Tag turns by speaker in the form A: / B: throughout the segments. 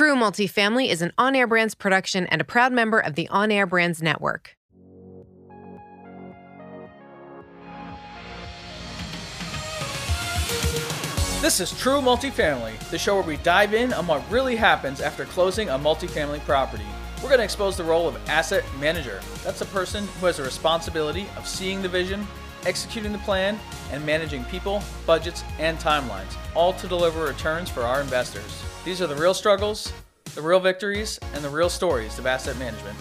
A: True Multifamily is an on air brands production and a proud member of the On Air Brands Network.
B: This is True Multifamily, the show where we dive in on what really happens after closing a multifamily property. We're going to expose the role of asset manager. That's a person who has a responsibility of seeing the vision, executing the plan, and managing people, budgets, and timelines, all to deliver returns for our investors. These are the real struggles, the real victories, and the real stories of asset management.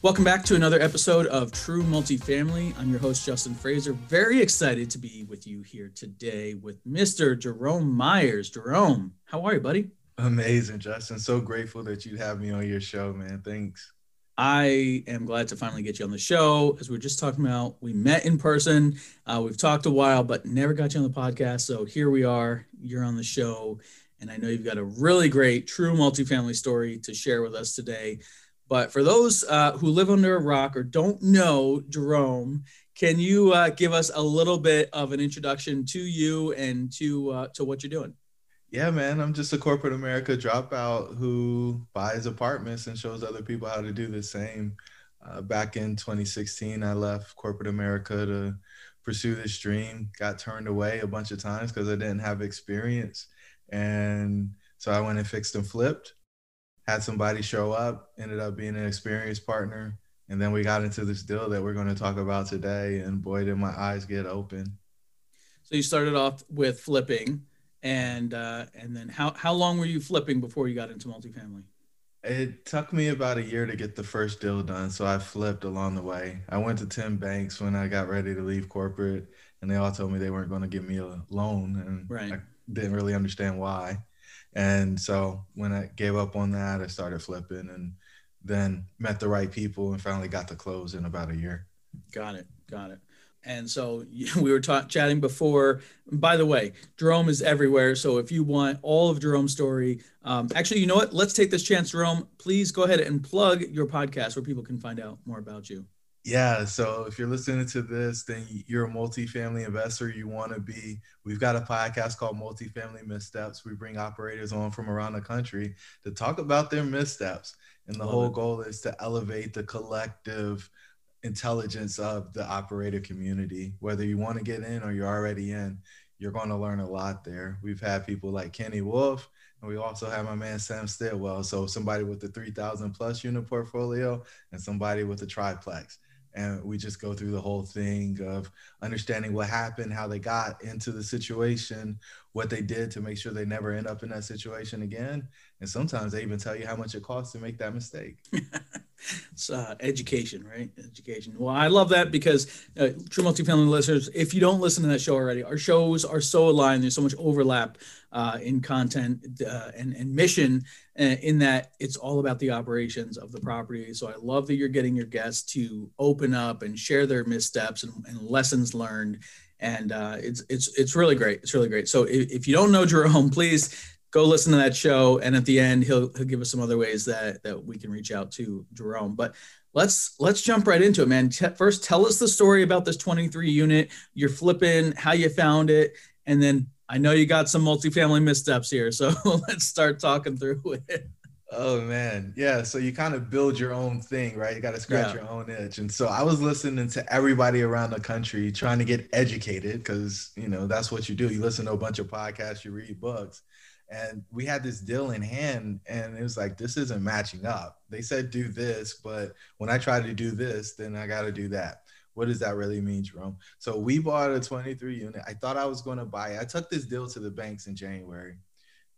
C: Welcome back to another episode of True Multifamily. I'm your host, Justin Fraser. Very excited to be with you here today with Mr. Jerome Myers. Jerome, how are you, buddy?
D: Amazing, Justin. So grateful that you have me on your show, man. Thanks.
C: I am glad to finally get you on the show. As we are just talking about, we met in person. Uh, we've talked a while, but never got you on the podcast. So here we are. You're on the show. And I know you've got a really great true multifamily story to share with us today. But for those uh, who live under a rock or don't know Jerome, can you uh, give us a little bit of an introduction to you and to uh, to what you're doing?
D: Yeah, man, I'm just a corporate America dropout who buys apartments and shows other people how to do the same. Uh, back in 2016, I left corporate America to pursue this dream. Got turned away a bunch of times because I didn't have experience, and so I went and fixed and flipped had somebody show up, ended up being an experienced partner. And then we got into this deal that we're going to talk about today. And boy, did my eyes get open.
C: So you started off with flipping. And uh, and then how, how long were you flipping before you got into multifamily?
D: It took me about a year to get the first deal done. So I flipped along the way. I went to 10 banks when I got ready to leave corporate, and they all told me they weren't going to give me a loan. And right. I didn't really understand why. And so when I gave up on that, I started flipping and then met the right people and finally got to close in about a year.
C: Got it. Got it. And so we were ta- chatting before. By the way, Jerome is everywhere. So if you want all of Jerome's story, um, actually, you know what? Let's take this chance, Jerome. Please go ahead and plug your podcast where people can find out more about you.
D: Yeah. So if you're listening to this, then you're a multifamily investor. You want to be. We've got a podcast called Multifamily Missteps. We bring operators on from around the country to talk about their missteps. And the Love whole it. goal is to elevate the collective intelligence of the operator community. Whether you want to get in or you're already in, you're going to learn a lot there. We've had people like Kenny Wolf, and we also have my man Sam Stillwell. So somebody with the 3,000 plus unit portfolio and somebody with a triplex and we just go through the whole thing of understanding what happened how they got into the situation what they did to make sure they never end up in that situation again and sometimes they even tell you how much it costs to make that mistake
C: it's uh, education right education well i love that because uh, true multifamily listeners if you don't listen to that show already our shows are so aligned there's so much overlap uh, in content uh, and, and mission uh, in that it's all about the operations of the property. So I love that you're getting your guests to open up and share their missteps and, and lessons learned. And uh, it's, it's, it's really great. It's really great. So if, if you don't know Jerome, please go listen to that show. And at the end, he'll, he'll give us some other ways that, that we can reach out to Jerome. But let's let's jump right into it man T- first tell us the story about this 23 unit you're flipping how you found it and then I know you got some multifamily missteps here, so let's start talking through it.
D: Oh man, yeah. So you kind of build your own thing, right? You got to scratch yeah. your own itch. And so I was listening to everybody around the country trying to get educated because you know that's what you do. You listen to a bunch of podcasts, you read books, and we had this deal in hand, and it was like this isn't matching up. They said do this, but when I try to do this, then I got to do that what does that really mean, Jerome? So we bought a 23 unit. I thought I was going to buy it. I took this deal to the banks in January.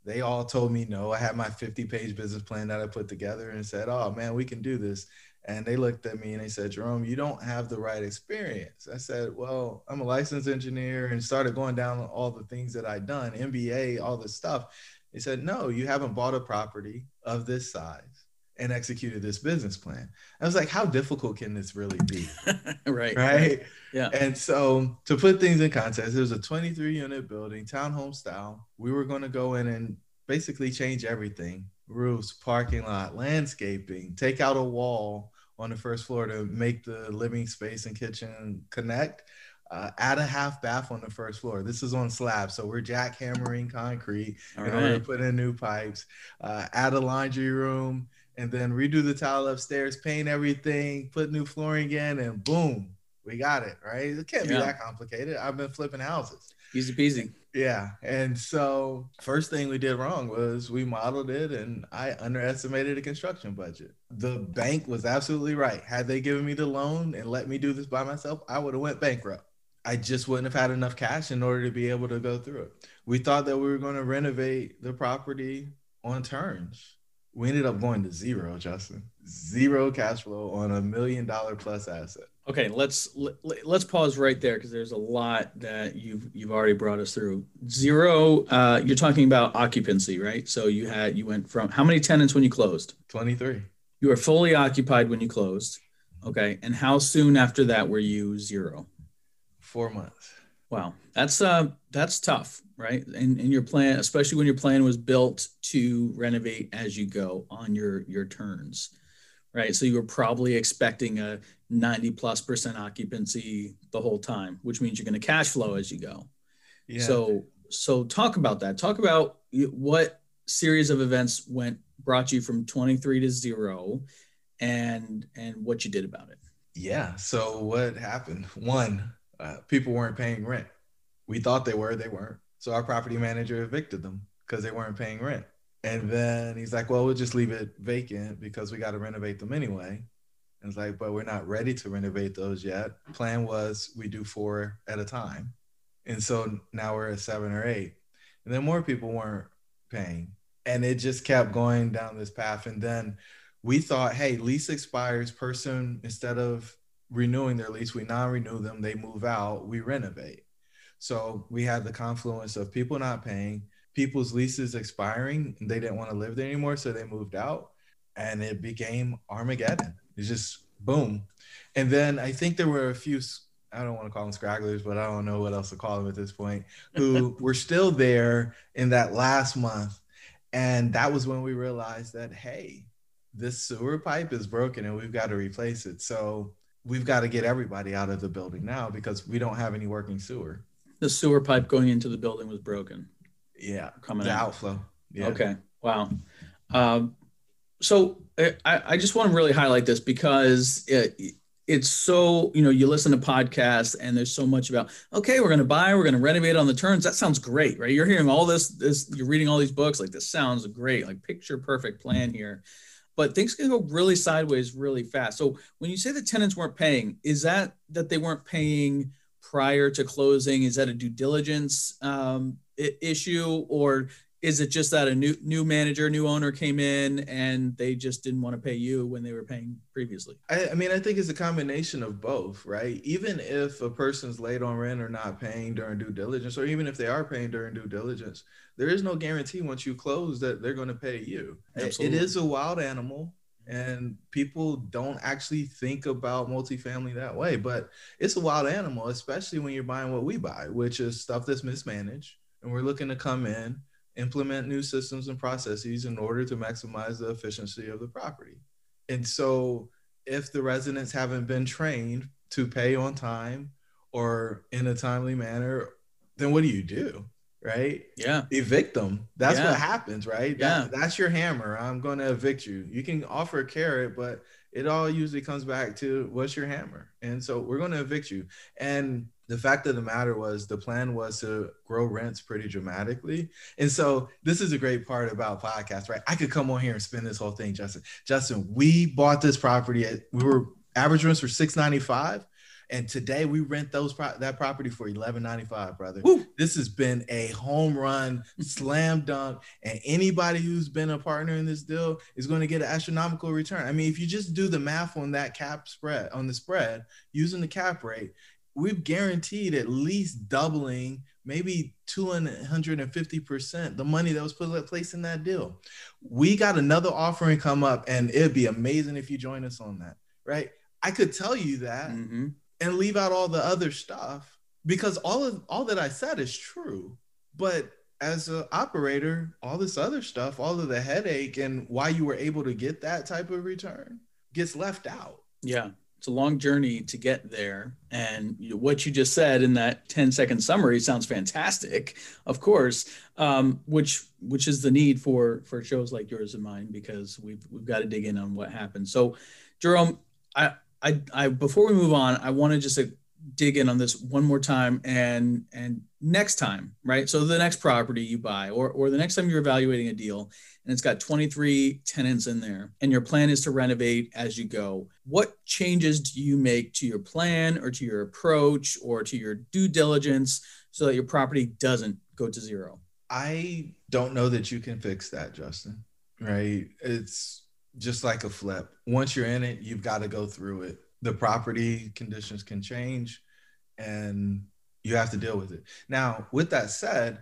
D: They all told me no. I had my 50 page business plan that I put together and said, oh man, we can do this. And they looked at me and they said, Jerome, you don't have the right experience. I said, well, I'm a licensed engineer and started going down all the things that I'd done, MBA, all this stuff. They said, no, you haven't bought a property of this size and executed this business plan. I was like, how difficult can this really be?
C: right.
D: Right.
C: Yeah.
D: And so to put things in context, it was a 23 unit building, townhome style. We were going to go in and basically change everything roofs, parking lot, landscaping, take out a wall on the first floor to make the living space and kitchen connect. Uh, add a half bath on the first floor. This is on slab, so we're jackhammering concrete
C: All
D: in order to put in new pipes. Uh, add a laundry room, and then redo the tile upstairs, paint everything, put new flooring in, and boom, we got it. Right? It can't be that complicated. I've been flipping houses.
C: Easy peasy.
D: Yeah. And so first thing we did wrong was we modeled it and I underestimated the construction budget. The bank was absolutely right. Had they given me the loan and let me do this by myself, I would have went bankrupt. I just wouldn't have had enough cash in order to be able to go through it. We thought that we were going to renovate the property on turns. We ended up going to zero, Justin. Zero cash flow on a million dollar plus asset.
C: Okay, let's let, let's pause right there because there's a lot that you've you've already brought us through. Zero, uh, you're talking about occupancy, right? So you had you went from how many tenants when you closed?
D: 23.
C: You were fully occupied when you closed. Okay, and how soon after that were you zero?
D: Four months.
C: Wow, that's uh that's tough, right? And and your plan, especially when your plan was built to renovate as you go on your your turns, right? So you were probably expecting a 90 plus percent occupancy the whole time, which means you're going to cash flow as you go.
D: Yeah.
C: So so talk about that. Talk about what series of events went brought you from 23 to zero, and and what you did about it.
D: Yeah. So what happened? One, uh, people weren't paying rent. We thought they were, they weren't. So our property manager evicted them because they weren't paying rent. And then he's like, "Well, we'll just leave it vacant because we got to renovate them anyway." And it's like, "But we're not ready to renovate those yet." Plan was we do four at a time, and so now we're at seven or eight. And then more people weren't paying, and it just kept going down this path. And then we thought, hey, lease expires, person instead of renewing their lease, we non-renew them, they move out, we renovate. So we had the confluence of people not paying, people's leases expiring, and they didn't want to live there anymore, so they moved out, and it became Armageddon. It's just boom. And then I think there were a few. I don't want to call them scragglers, but I don't know what else to call them at this point, who were still there in that last month. And that was when we realized that, hey, this sewer pipe is broken and we've got to replace it. So we've got to get everybody out of the building now because we don't have any working sewer.
C: The sewer pipe going into the building was broken.
D: Yeah,
C: Coming
D: the
C: out.
D: outflow. Yeah.
C: Okay. Wow. Um, so uh, I, I just want to really highlight this because it, it's so, you know, you listen to podcasts and there's so much about, okay, we're going to buy, we're going to renovate on the turns. That sounds great, right? You're hearing all this, this, you're reading all these books, like this sounds great, like picture perfect plan here. But things can go really sideways really fast. So when you say the tenants weren't paying, is that that they weren't paying prior to closing? Is that a due diligence um, issue, or is it just that a new new manager, new owner came in and they just didn't want to pay you when they were paying previously?
D: I, I mean, I think it's a combination of both, right? Even if a person's late on rent or not paying during due diligence, or even if they are paying during due diligence, there is no guarantee once you close that they're going to pay you.
C: Absolutely.
D: It is a wild animal, and people don't actually think about multifamily that way. But it's a wild animal, especially when you're buying what we buy, which is stuff that's mismanaged, and we're looking to come in, implement new systems and processes in order to maximize the efficiency of the property. And so if the residents haven't been trained to pay on time or in a timely manner, then what do you do? Right?
C: Yeah.
D: Evict them. That's
C: Yeah.
D: what happens, right?
C: Yeah.
D: That, that's your hammer. I'm going to evict you. You can offer a carrot, but it all usually comes back to what's your hammer? And so we're going to evict you. And the fact of the matter was the plan was to grow rents pretty dramatically. And so this is a great part about podcasts, right? I could come on here and spin this whole thing, Justin. Justin, we bought this property at we were average rents were 695 and today we rent those pro- that property for 1195 brother
C: Woo.
D: this has been a home run slam dunk and anybody who's been a partner in this deal is going to get an astronomical return i mean if you just do the math on that cap spread on the spread using the cap rate we've guaranteed at least doubling maybe 250% the money that was put in place in that deal we got another offering come up and it'd be amazing if you join us on that right i could tell you that
C: Mhm.
D: and leave out all the other stuff because all of all that I said is true. But as an operator, all this other stuff, all of the headache and why you were able to get that type of return gets left out.
C: Yeah. It's a long journey to get there. And what you just said in that 10 second summary sounds fantastic, of course, um, which which is the need for for shows like yours and mine because we've we've got to dig in on what happened. So, Jerome, I I, I before we move on, I want to just uh, dig in on this one more time and and next time, right? So the next property you buy or or the next time you're evaluating a deal and it's got 23 tenants in there and your plan is to renovate as you go what changes do you make to your plan or to your approach or to your due diligence so that your property doesn't go to zero?
D: I don't know that you can fix that justin right? It's just like a flip. Once you're in it you've got to go through it the property conditions can change and you have to deal with it. Now with that said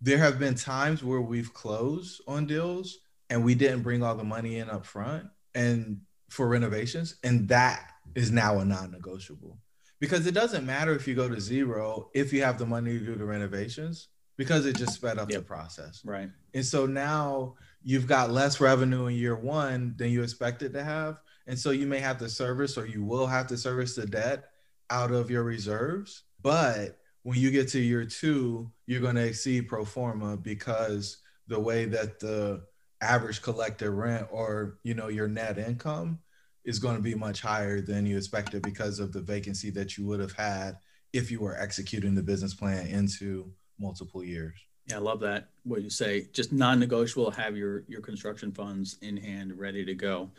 D: there have been times where we've closed on deals and we didn't bring all the money in up front and for renovations and that is now a non-negotiable. Because it doesn't matter if you go to zero if you have the money to do the renovations because it just sped up yep. the process.
C: Right.
D: And so now you've got less revenue in year one than you expected to have and so you may have to service or you will have to service the debt out of your reserves but when you get to year two, you're going to exceed pro forma because the way that the average collected rent or you know your net income is going to be much higher than you expected because of the vacancy that you would have had if you were executing the business plan into multiple years.
C: Yeah, I love that. What you say, just non-negotiable. Have your your construction funds in hand, ready to go.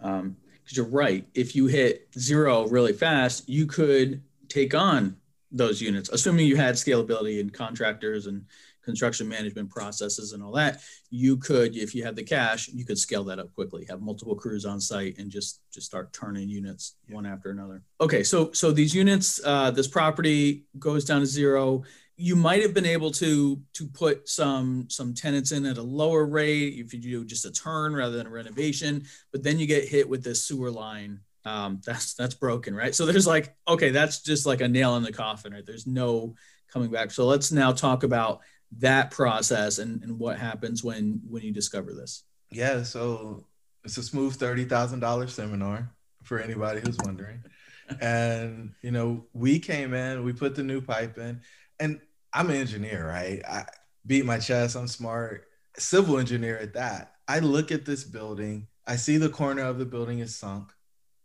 C: Um, Because you're right. If you hit zero really fast, you could take on those units, assuming you had scalability and contractors and construction management processes and all that, you could, if you had the cash, you could scale that up quickly, have multiple crews on site and just just start turning units one after another. Okay, so so these units, uh, this property goes down to zero. You might have been able to to put some some tenants in at a lower rate if you do just a turn rather than a renovation, but then you get hit with this sewer line um, that's that's broken, right? So there's like, okay, that's just like a nail in the coffin, right? There's no coming back. So let's now talk about that process and, and what happens when when you discover this.
D: Yeah, so it's a smooth thirty thousand dollars seminar for anybody who's wondering. and you know, we came in, we put the new pipe in, and I'm an engineer, right? I beat my chest, I'm smart, civil engineer at that. I look at this building, I see the corner of the building is sunk.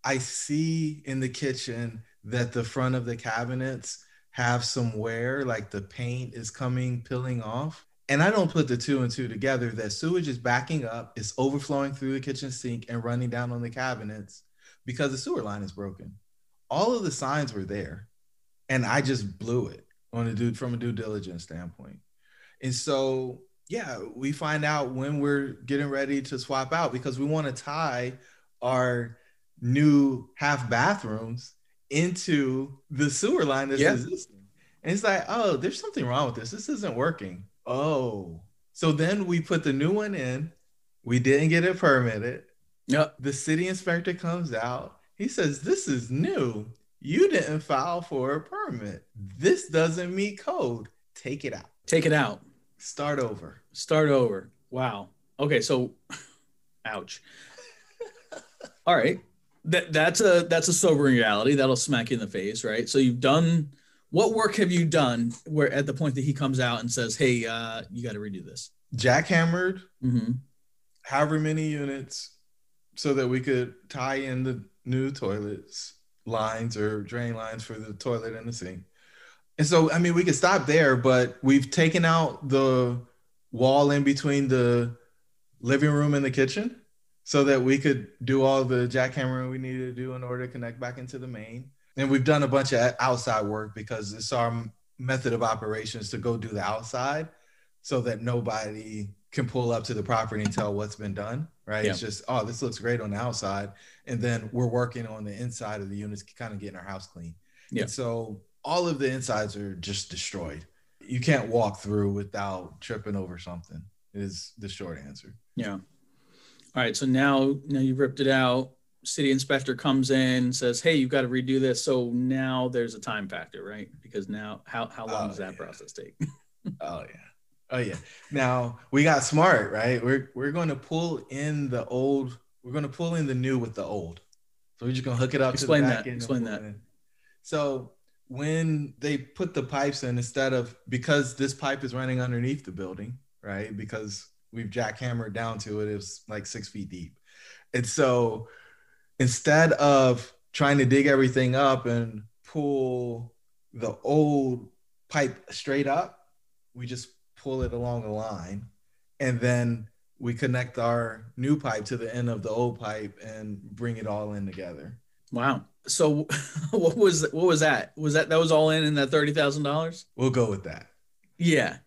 D: I see in the kitchen that the front of the cabinets have some wear, like the paint is coming, peeling off. And I don't put the two and two together that sewage is backing up, it's overflowing through the kitchen sink and running down on the cabinets because the sewer line is broken. All of the signs were there. And I just blew it on a dude from a due diligence standpoint. And so, yeah, we find out when we're getting ready to swap out because we want to tie our new half bathrooms into the sewer line that's yeah. existing. And it's like, oh, there's something wrong with this. This isn't working. Oh. So then we put the new one in. We didn't get it permitted.
C: Yep.
D: The city inspector comes out. He says, This is new. You didn't file for a permit. This doesn't meet code. Take it out.
C: Take it out.
D: Start over.
C: Start over. Wow. Okay. So, ouch. All right that that's a that's a sobering reality that'll smack you in the face right so you've done what work have you done where at the point that he comes out and says hey uh, you got to redo this
D: jackhammered
C: mm-hmm.
D: however many units so that we could tie in the new toilets lines or drain lines for the toilet and the sink and so i mean we could stop there but we've taken out the wall in between the living room and the kitchen so that we could do all the jackhammering we needed to do in order to connect back into the main. And we've done a bunch of outside work because it's our method of operations to go do the outside so that nobody can pull up to the property and tell what's been done, right? Yeah. It's just, oh, this looks great on the outside. And then we're working on the inside of the units, kind of getting our house clean. Yeah. And so all of the insides are just destroyed. You can't walk through without tripping over something, is the short answer.
C: Yeah. All right, so now now you've ripped it out. City inspector comes in, says, "Hey, you've got to redo this." So now there's a time factor, right? Because now, how how long oh, does that yeah. process take?
D: oh yeah, oh yeah. Now we got smart, right? We're we're going to pull in the old. We're going to pull in the new with the old. So we're just gonna hook it up
C: Explain
D: to the
C: that. Explain that.
D: in. So when they put the pipes in, instead of because this pipe is running underneath the building, right? Because we've jackhammered down to it, it's like six feet deep. And so instead of trying to dig everything up and pull the old pipe straight up, we just pull it along the line. And then we connect our new pipe to the end of the old pipe and bring it all in together.
C: Wow. So what was what was that? Was that that was all in in that thirty thousand dollars?
D: We'll go with that.
C: Yeah.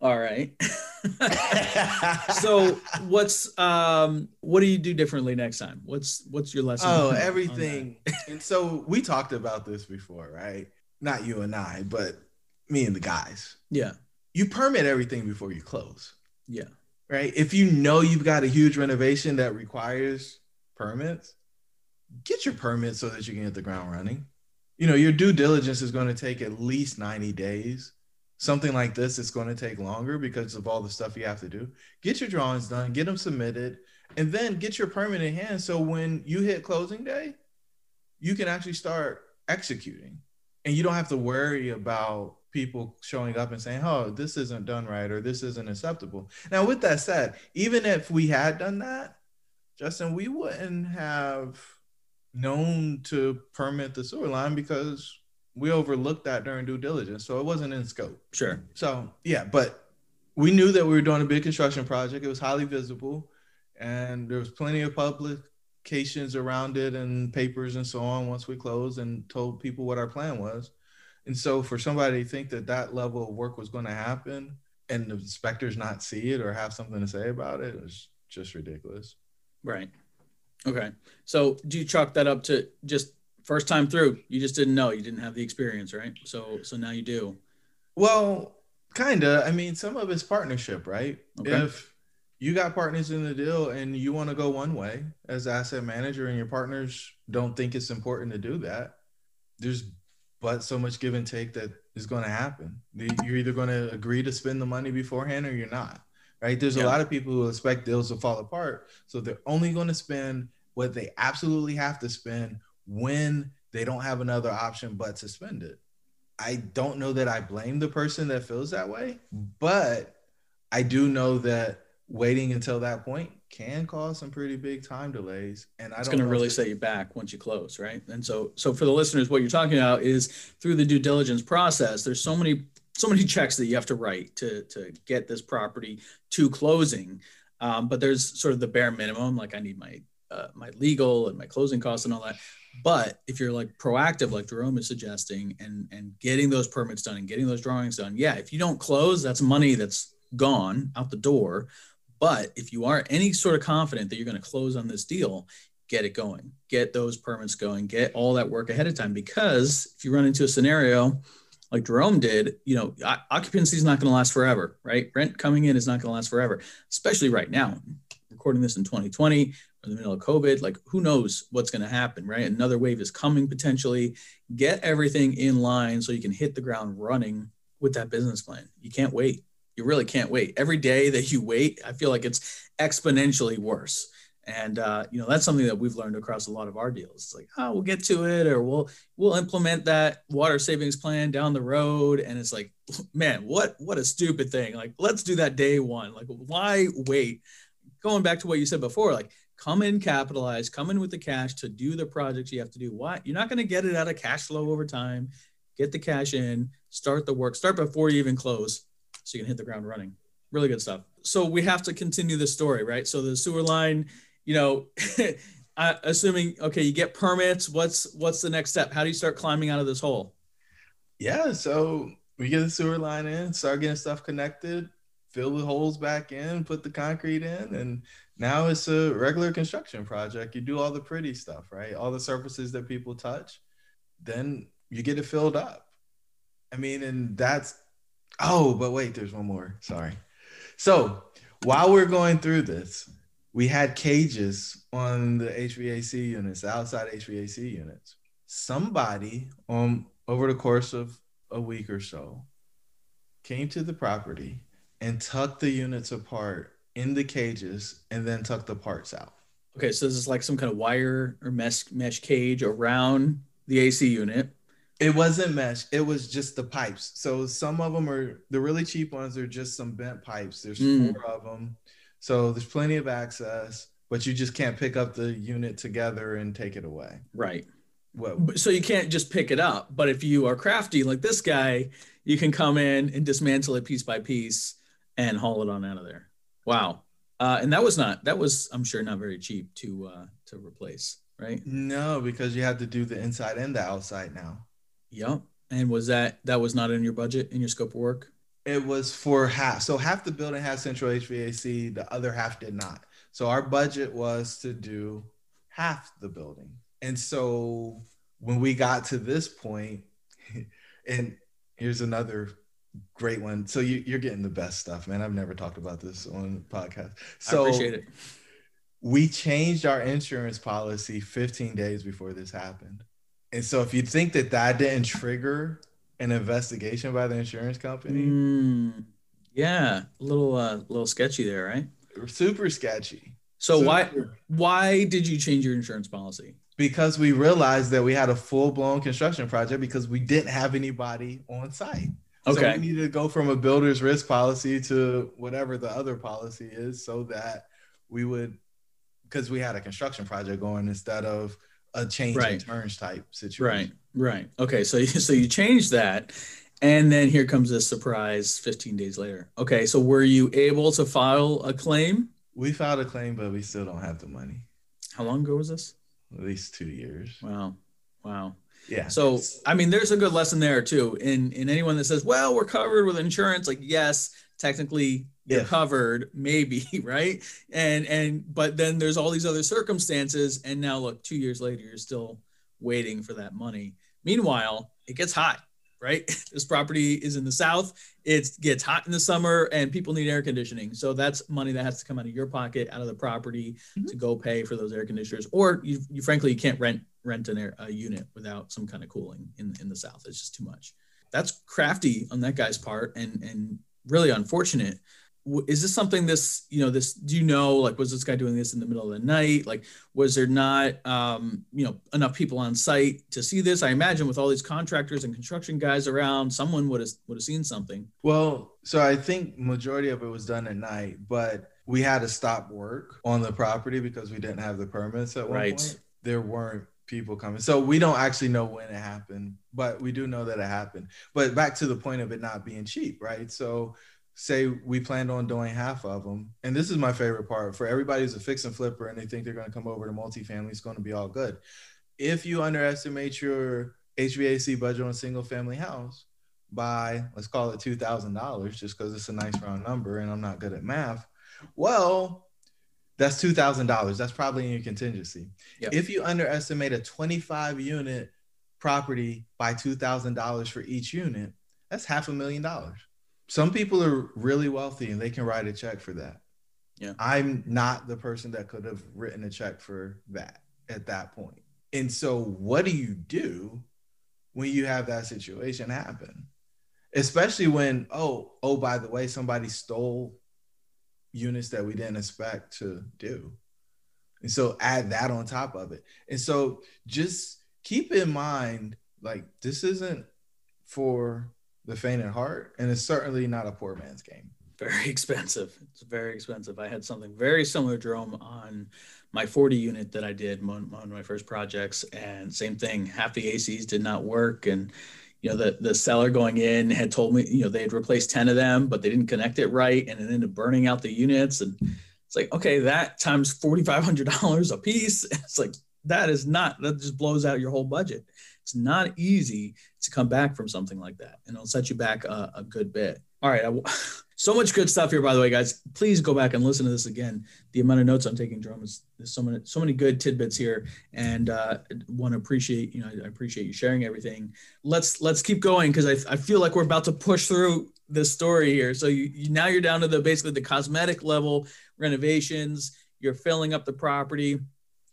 C: All right. so what's um what do you do differently next time? What's what's your lesson?
D: oh, everything. and so we talked about this before, right? Not you and I, but me and the guys.
C: Yeah.
D: You permit everything before you close,
C: Yeah.
D: right? If you know you've got a huge renovation that requires permits, get your permit so that you can hit the ground running. You know, your due diligence is going to take at least 90 days. Something like this is going to take longer because of all the stuff you have to do. Get your drawings done, get them submitted, and then get your permit in hand. So when you hit closing day, you can actually start executing and you don't have to worry about people showing up and saying, oh, this isn't done right or this isn't acceptable. Now, with that said, even if we had done that, Justin, we wouldn't have known to permit the sewer line because we overlooked that during due diligence. So it wasn't in scope.
C: Sure.
D: So yeah, but we knew that we were doing a big construction project. It was highly visible, and there was plenty of publications around it and papers and so on. Once we closed and told people what our plan was, and so for somebody to think that that level of work was going to happen and the inspectors not see it or have something to say about it was just ridiculous.
C: Right. Okay. So do you chalk that up to just first time through? You just didn't know. You didn't have the experience, right? So so now you do.
D: Well, kinda. I mean, some of it's partnership, right?
C: Okay.
D: If you got partners in the deal and you want to go one way as asset manager, and your partners don't think it's important to do that, there's but so much give and take that is going to happen. You're either going to agree to spend the money beforehand or you're not. Right? There's
C: Yeah.
D: a lot of people who expect deals to fall apart, so they're only going to spend what they absolutely have to spend when they don't have another option but to spend it. I don't know that I blame the person that feels that way, but I do know that waiting until that point can cause some pretty big time delays. And I
C: It's going to really set you back once you close, right? And so so for the listeners, what you're talking about is through the due diligence process. There's so many so many checks that you have to write to to get this property to closing. Um, but there's sort of the bare minimum, like I need my uh, my legal and my closing costs and all that. But if you're like proactive, like Jerome is suggesting, and and getting those permits done and getting those drawings done, yeah, if you don't close, that's money that's gone out the door. But if you are any sort of confident that you're going to close on this deal, get it going, get those permits going, get all that work ahead of time. Because if you run into a scenario like Jerome did, you know, occupancy is not going to last forever, right? Rent coming in is not going to last forever, especially right now. Recording this in 2020, in the middle of COVID, like who knows what's going to happen, right? Another wave is coming potentially. Get everything in line so you can hit the ground running with that business plan. You can't wait. You really can't wait. Every day that you wait, I feel like it's exponentially worse. And uh, you know that's something that we've learned across a lot of our deals. It's like, oh, we'll get to it, or we'll we'll implement that water savings plan down the road. And it's like, man, what what a stupid thing. Like, let's do that day one. Like, why wait? Going back to what you said before, like come in capitalize, come in with the cash to do the projects you have to do. Why you're not going to get it out of cash flow over time. Get the cash in, start the work, start before you even close, so you can hit the ground running. Really good stuff. So we have to continue the story, right? So the sewer line, you know, assuming okay, you get permits. What's what's the next step? How do you start climbing out of this hole?
D: Yeah, so we get the sewer line in, start getting stuff connected, fill the holes back in, put the concrete in, and now it's a regular construction project. You do all the pretty stuff, right? All the surfaces that people touch, then you get it filled up. I mean, and that's oh, but wait, there's one more. Sorry. So while we're going through this, we had cages on the HVAC units, outside HVAC units. Somebody um over the course of a week or so came to the property and tucked the units apart in the cages and then tucked the parts out.
C: Okay, so this is like some kind of wire or mesh mesh cage around the AC unit.
D: It wasn't mesh. It was just the pipes. So some of them are the really cheap ones are just some bent pipes. There's
C: Mm.
D: four of them. So there's plenty of access, but you just can't pick up the unit together and take it away.
C: Right.
D: What
C: So you can't just pick it up. But if you are crafty like this guy, you can come in and dismantle it piece by piece and haul it on out of there. Wow. Uh, and that was not that was I'm sure not very cheap to uh, to replace, right?
D: no, because you have to do the inside and the outside now.
C: Yep. And was that that was not in your budget in your scope of work?
D: It was for half. So half the building has central HVAC, the other half did not. So our budget was to do half the building. And so when we got to this point, and here's another great one. So you, you're getting the best stuff, man. I've never talked about this on podcast. So
C: I appreciate it.
D: we changed our insurance policy 15 days before this happened. And so if you think that that didn't trigger an investigation by the insurance company,
C: Mm, yeah, a little uh, little sketchy there, right?
D: super sketchy.
C: So why
D: Super-
C: why did you change your insurance policy?
D: Because we realized that we had a full blown construction project because we didn't have anybody on site.
C: Okay.
D: So we needed to go from a builder's risk policy to whatever the other policy is so that we would, because we had a construction project going instead of a change in
C: Right.
D: terms type situation.
C: right. Right. Okay, so so you change that, and then here comes this surprise 15 days later. Okay, so were you able to file a claim?
D: We filed a claim, but we still don't have the money.
C: How long ago was this?
D: At least two years.
C: Wow, wow.
D: Yeah.
C: So I mean, there's a good lesson there too. In in anyone that says, "Well, we're covered with insurance," like yes, technically you're
D: If.
C: covered, maybe, right? And and but then there's all these other circumstances, and now look, two years later, you're still waiting for that money. Meanwhile, it gets hot, right? this property is in the south. It gets hot in the summer, and people need air conditioning. So that's money that has to come out of your pocket, out of the property,
D: Mhm.
C: to go pay for those air conditioners. Or you, you frankly, you can't rent rent an air, a unit without some kind of cooling in in the south. It's just too much. That's crafty on that guy's part, and and really unfortunate. Is this something this you know this do you know like was this guy doing this in the middle of the night like was there not um you know enough people on site to see this i imagine with all these contractors and construction guys around someone would have would have seen something
D: Well, so I think majority of it was done at night, but we had to stop work on the property because we didn't have the permits at one
C: Right.
D: point. There weren't people coming. So we don't actually know when it happened, but we do know that it happened. But back to the point of it not being cheap, right? So say we planned on doing half of them. And this is my favorite part for everybody who's a fix and flipper and they think they're going to come over to multifamily, it's going to be all good. If you underestimate your HVAC budget on a single family house, by let's call it two thousand dollars, just because it's a nice round number, and I'm not good at math. Well, that's two thousand dollars. That's probably in your contingency.
C: Yep.
D: If you underestimate a 25 unit property by two thousand dollars for each unit, that's half a million dollars. Some people are really wealthy and they can write a check for that.
C: Yeah.
D: I'm not the person that could have written a check for that at that point. And so, what do you do when you have that situation happen? Especially when, oh, oh, by the way, somebody stole units that we didn't expect to do. And so add that on top of it. And so just keep in mind, like, this isn't for the faint at heart, and it's certainly not a poor man's game.
C: very expensive it's very expensive i had something very similar jerome on my 40 unit that i did one of my first projects and same thing half the acs did not work and you know the the seller going in had told me you know they had replaced 10 of them but they didn't connect it right and it ended up burning out the units and it's like okay that times $4500 a piece it's like that is not that just blows out your whole budget. It's not easy to come back from something like that and it'll set you back a, a good bit all right so much good stuff here by the way guys. Please go back and listen to this again. The amount of notes i'm taking Jerome is so many so many good tidbits here and uh want to appreciate you know i appreciate you sharing everything. Let's let's keep going because I, I feel like we're about to push through this story here. So you, you now you're down to the basically the cosmetic level renovations. You're filling up the property.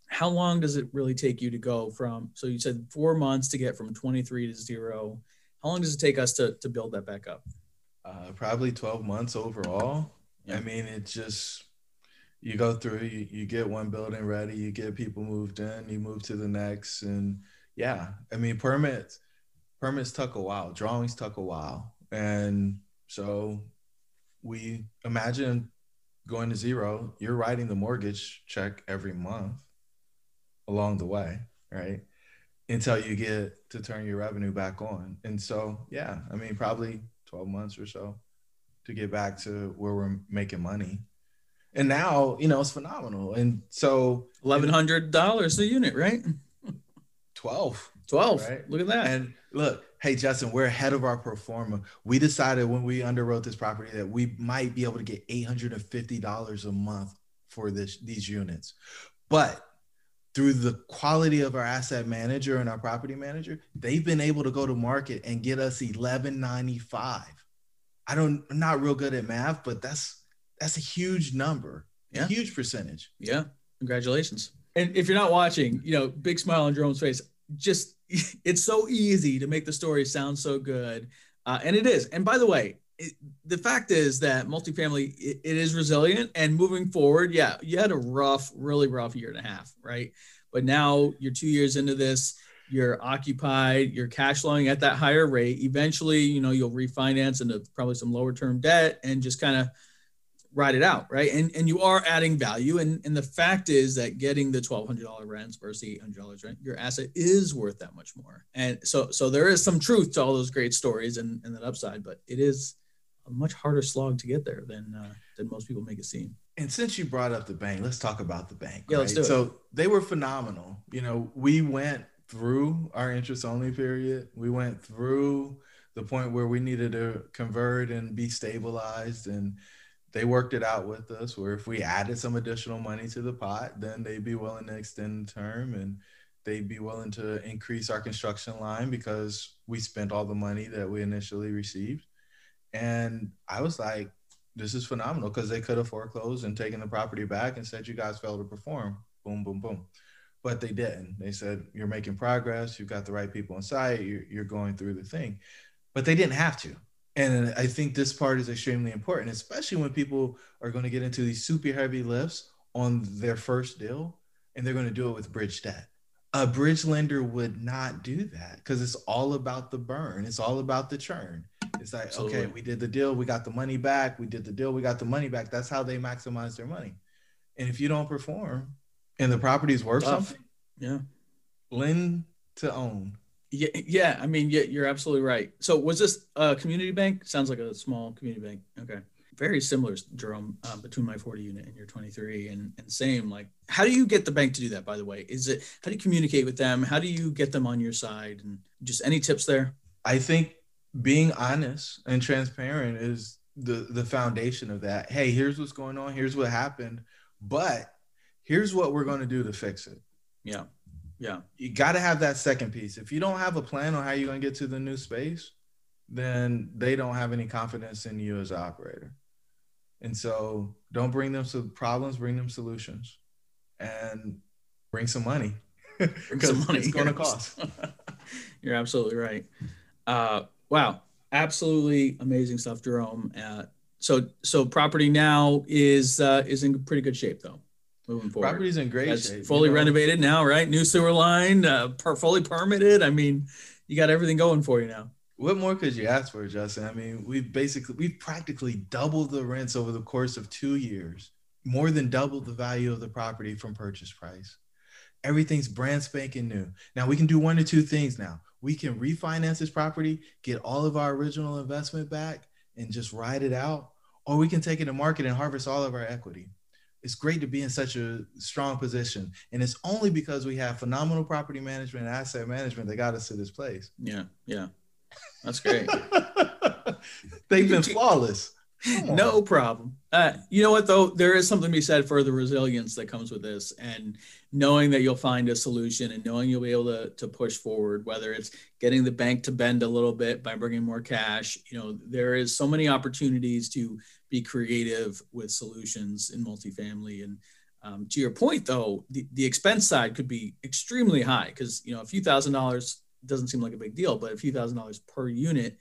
C: How long does it really take you to go from so you said four months to get from 23 to zero. How long does it take us to, to build that back up
D: Uh, probably 12 months overall.
C: Yeah.
D: I mean, it just, you go through, you, you get one building ready, you get people moved in, you move to the next. And yeah, I mean, permits, permits took a while, drawings took a while. And so we imagine going to zero, you're writing the mortgage check every month along the way, right? Until you get to turn your revenue back on. And so, yeah, I mean, probably 12 months or so to get back to where we're making money. And now, you know, it's phenomenal. And so
C: $1,100 a unit, right?
D: 12.
C: 12. Right? Look at that.
D: And look, hey, Justin, we're ahead of our pro forma. We decided when we underwrote this property that we might be able to get $850 a month for this these units. But through the quality of our asset manager and our property manager, they've been able to go to market and get us 1195. I don't I'm not real good at math, but that's that's a huge number. Yeah. A huge percentage.
C: Yeah. Congratulations. And if you're not watching, you know, big smile on Jerome's face. Just it's so easy to make the story sound so good. Uh, and it is. And by the way, it, the fact is that multifamily it, it is resilient and moving forward yeah you had a rough really rough year and a half right? But now you're two years into this you're occupied you're cash flowing at that higher rate. Eventually you know you'll refinance into probably some lower term debt and just kind of ride it out right? And and you are adding value and and the fact is that getting the $1200 rents versus $800 rent your asset is worth that much more. And so so there is some truth to all those great stories and and that upside but it is a much harder slog to get there than uh, than most people make it seem.
D: And since you brought up the bank, let's talk about the bank.
C: Yeah, right? let's do it.
D: So they were phenomenal. You know, we went through our interest only period. We went through the point where we needed to convert and be stabilized and they worked it out with us where if we added some additional money to the pot then they'd be willing to extend the term and they'd be willing to increase our construction line because we spent all the money that we initially received and I was like, this is phenomenal because they could have foreclosed and taken the property back and said, you guys failed to perform. Boom, boom, boom. But they didn't. They said, you're making progress. You've got the right people on site. You're, you're going through the thing. But they didn't have to. And I think this part is extremely important, especially when people are going to get into these super heavy lifts on their first deal and they're going to do it with bridge debt. A bridge lender would not do that because it's all about the burn, it's all about the churn. It's like, Absolutely. okay, we did the deal, we got the money back. We did the deal, we got the money back. That's how they maximize their money. And if you don't perform and the property's worth Tough. something,
C: yeah,
D: lend to own.
C: Yeah, yeah. I mean, yeah, you're absolutely right. So, was this a community bank? Sounds like a small community bank. Okay, very similar, Jerome, um, between my 40 unit and your 23, and and same. Like, how do you get the bank to do that? By the way, is it how do you communicate with them? How do you get them on your side? And just any tips there?
D: I think being honest and transparent is the the foundation of that. Hey, here's what's going on. Here's what happened, but here's what we're going to do to fix it.
C: Yeah, yeah.
D: You got to have that second piece. If you don't have a plan on how you're going to get to the new space, then they don't have any confidence in you as an operator. And so, don't bring them some problems. Bring them solutions, and bring some money.
C: bring some money.
D: It's going to cost.
C: You're absolutely right. Uh, wow, absolutely amazing stuff, Jerome. Uh, so so property now is uh, is in pretty good shape though. Moving forward,
D: property's in great That's shape.
C: Fully you know? renovated now, right? New sewer line, uh, per, fully permitted. I mean, you got everything going for you now.
D: What more could you ask for, Justin? I mean, we've basically we've practically doubled the rents over the course of two years, more than doubled the value of the property from purchase price. Everything's brand spanking new. Now we can do one or two things now we can refinance this property, get all of our original investment back, and just ride it out, or we can take it to market and harvest all of our equity. It's great to be in such a strong position. And it's only because we have phenomenal property management and asset management that got us to this place.
C: Yeah, yeah. That's great.
D: They've been flawless.
C: No problem. Uh, you know what though? There is something to be said for the resilience that comes with this, and knowing that you'll find a solution, and knowing you'll be able to to push forward. Whether it's getting the bank to bend a little bit by bringing more cash, you know, there is so many opportunities to be creative with solutions in multifamily. And um, to your point, though, the, the expense side could be extremely high because you know a few thousand dollars doesn't seem like a big deal, but a few thousand dollars per unit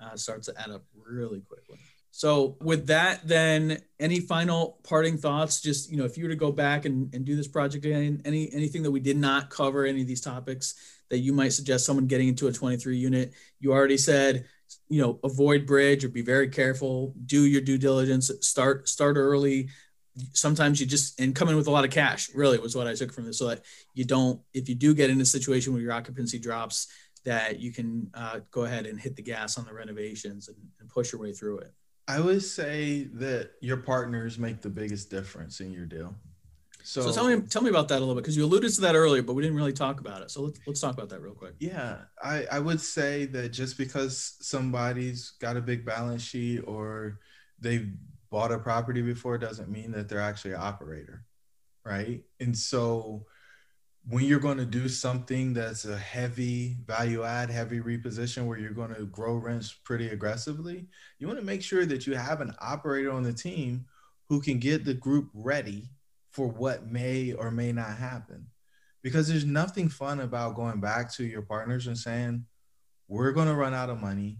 C: uh, starts to add up really quickly. So with that, then any final parting thoughts? Just you know, if you were to go back and, and do this project again, any anything that we did not cover, any of these topics that you might suggest someone getting into a 23 unit. You already said, you know, avoid bridge or be very careful. Do your due diligence. Start start early. Sometimes you just and come in with a lot of cash. Really was what I took from this, so that you don't. If you do get in a situation where your occupancy drops, that you can uh, go ahead and hit the gas on the renovations and, and push your way through it.
D: I would say that your partners make the biggest difference in your deal.
C: So, so tell me tell me about that a little bit because you alluded to that earlier, but we didn't really talk about it. So let's let's talk about that real quick.
D: Yeah, I I would say that just because somebody's got a big balance sheet or they've bought a property before doesn't mean that they're actually an operator, right? And so when you're going to do something that's a heavy value add, heavy reposition where you're going to grow rents pretty aggressively, you want to make sure that you have an operator on the team who can get the group ready for what may or may not happen. Because there's nothing fun about going back to your partners and saying, we're going to run out of money.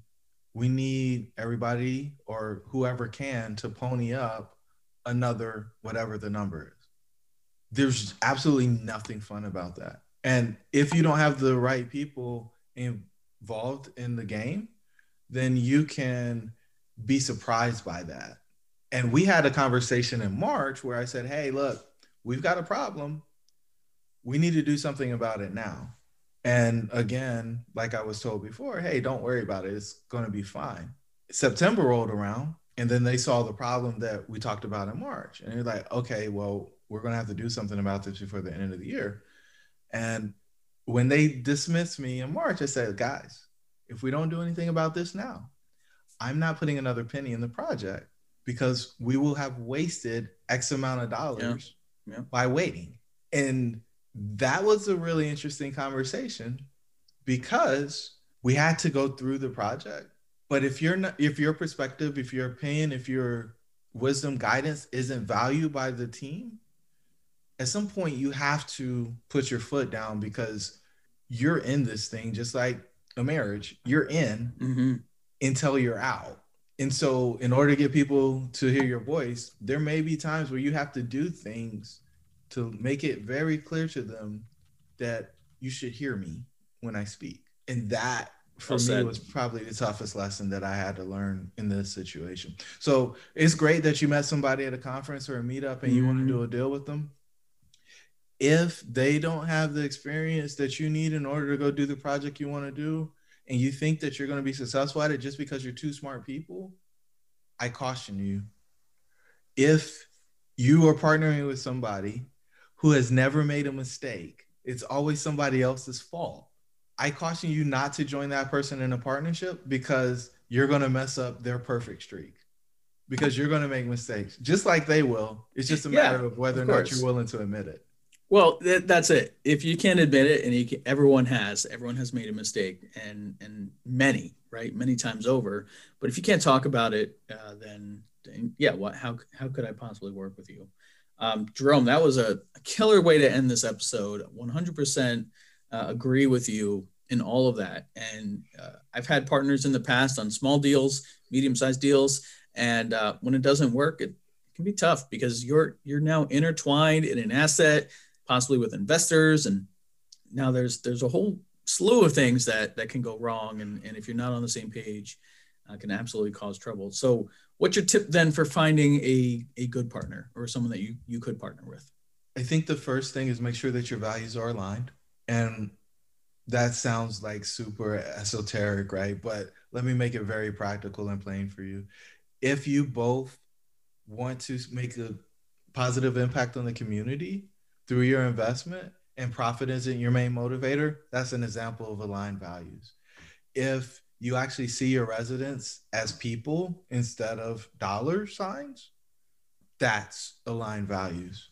D: We need everybody or whoever can to pony up another, whatever the number is there's absolutely nothing fun about that. And if you don't have the right people involved in the game, then you can be surprised by that. And we had a conversation in March where I said, Hey, look, we've got a problem. We need to do something about it now. And again, like I was told before, hey, don't worry about it. It's going to be fine. September rolled around, and then they saw the problem that we talked about in March. And they're like, okay, well, we're going to have to do something about this before the end of the year. And when they dismissed me in March, I said, guys, if we don't do anything about this now, I'm not putting another penny in the project because we will have wasted X amount of dollars yeah. Yeah. by waiting. And that was a really interesting conversation because we had to go through the project. But if you're not, if your perspective, if your opinion, if your wisdom guidance isn't valued by the team, at some point you have to put your foot down because you're in this thing just like a marriage you're in mm-hmm. until you're out and so in order to get people to hear your voice there may be times where you have to do things to make it very clear to them that you should hear me when i speak and that for well me was probably the toughest lesson that I had to learn in this situation. So it's great that you met somebody at a conference or a meetup and mm-hmm. you want to do a deal with them if they don't have the experience that you need in order to go do the project you want to do and you think that you're going to be successful at it just because you're two smart people i caution you. If you are partnering with somebody who has never made a mistake it's always somebody else's fault. I caution you not to join that person in a partnership because you're going to mess up their perfect streak. Because you're going to make mistakes just like they will. It's just a matter yeah, of whether of or not you're willing to admit it
C: well, th- that's it. If you can't admit it, and can, everyone has, everyone has made a mistake, and and many, right, many times over. But if you can't talk about it, uh, then, then, yeah, what? How how could I possibly work with you, um, Jerome? That was a, killer way to end this episode. One hundred percent uh, agree with you in all of that. And uh, I've had partners in the past on small deals, medium sized deals, and uh, when it doesn't work, it can be tough because you're you're now intertwined in an asset possibly with investors. And now there's there's a whole slew of things that that can go wrong. And, and if you're not on the same page uh, can absolutely cause trouble. So what's your tip then for finding a, a good partner or someone that you you could partner with?
D: I think the first thing is make sure that your values are aligned. And that sounds like super esoteric right? But let me make it very practical and plain for you. If you both want to make a positive impact on the community through your investment and profit isn't your main motivator, that's an example of aligned values. If you actually see your residents as people instead of dollar signs, that's aligned values.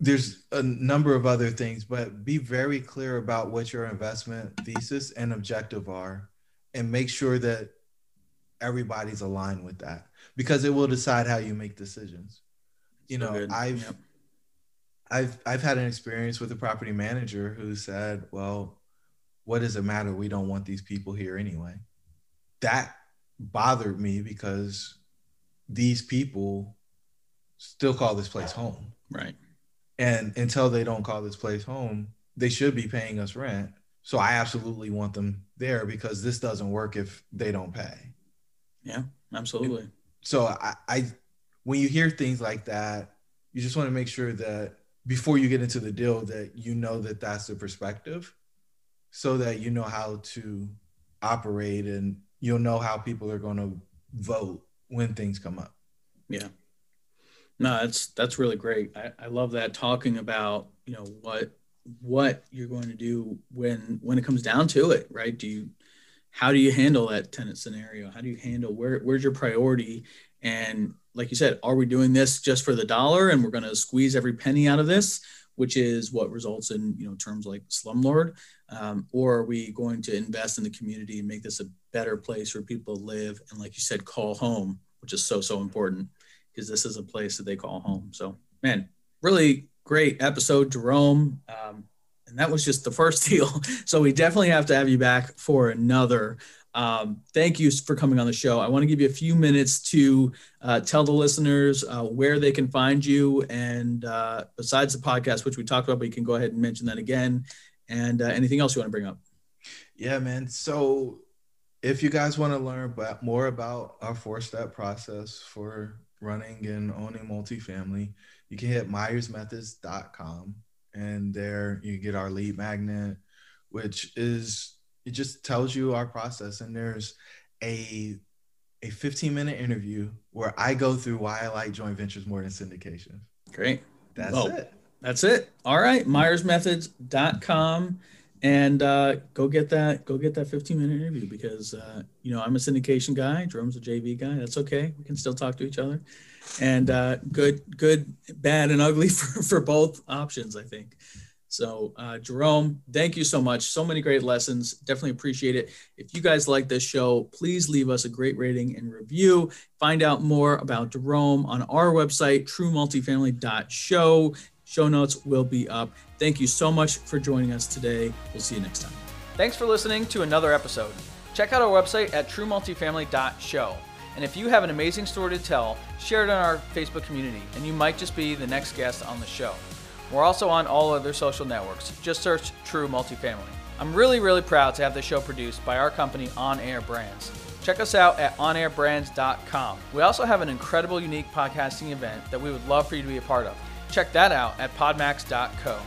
D: There's a number of other things, but be very clear about what your investment thesis and objective are and make sure that everybody's aligned with that because it will decide how you make decisions. You know. I've yep I've I've had an experience with a property manager who said, "Well, what does it matter? We don't want these people here anyway." That bothered me because these people still call this place home.
C: Right.
D: And until they don't call this place home, they should be paying us rent. So I absolutely want them there because this doesn't work if they don't pay.
C: Yeah, absolutely.
D: So I, I when you hear things like that, you just want to make sure that before you get into the deal that you know that that's the perspective so that you know how to operate and you'll know how people are going to vote when things come up.
C: Yeah. No, that's that's really great. I, I love that talking about, you know, what what you're going to do when when it comes down to it, right? Do you how do you handle that tenant scenario? How do you handle where where's your priority? And like you said, are we doing this just for the dollar and we're going to squeeze every penny out of this, which is what results in you know terms like slumlord, um, or are we going to invest in the community and make this a better place for people to live and like you said, call home, which is so so important because this is a place that they call home. So man, really great episode, Jerome. Um, and that was just the first deal. So we definitely have to have you back for another. Um, thank you for coming on the show. I want to give you a few minutes to uh, tell the listeners uh, where they can find you. And uh, besides the podcast, which we talked about, but you can go ahead and mention that again. And uh, anything else you want to bring up?
D: Yeah, man. So if you guys want to learn more about our four step process for running and owning multifamily, you can hit myersmethods.com and there you get our lead magnet, which is it just tells you our process. And there's a a 15 minute interview where I go through why I like joint ventures more than syndication.
C: Great.
D: That's Whoa. it.
C: That's it. All right. MyersMethods.com and uh, go get that go get that 15 minute interview because uh, you know i'm a syndication guy jerome's a jv guy that's okay we can still talk to each other and uh, good good bad and ugly for, for both options i think so uh, jerome thank you so much so many great lessons definitely appreciate it if you guys like this show please leave us a great rating and review find out more about jerome on our website truemultifamily.show show notes will be up Thank you so much for joining us today. We'll see you next time.
B: Thanks for listening to another episode. Check out our website at truemultifamily.show. And if you have an amazing story to tell, share it on our Facebook community, and you might just be the next guest on the show. We're also on all other social networks. Just search True Multifamily. I'm really, really proud to have the show produced by our company On Air Brands. Check us out at onairbrands.com. We also have an incredible, unique podcasting event that we would love for you to be a part of. Check that out at podmax.co.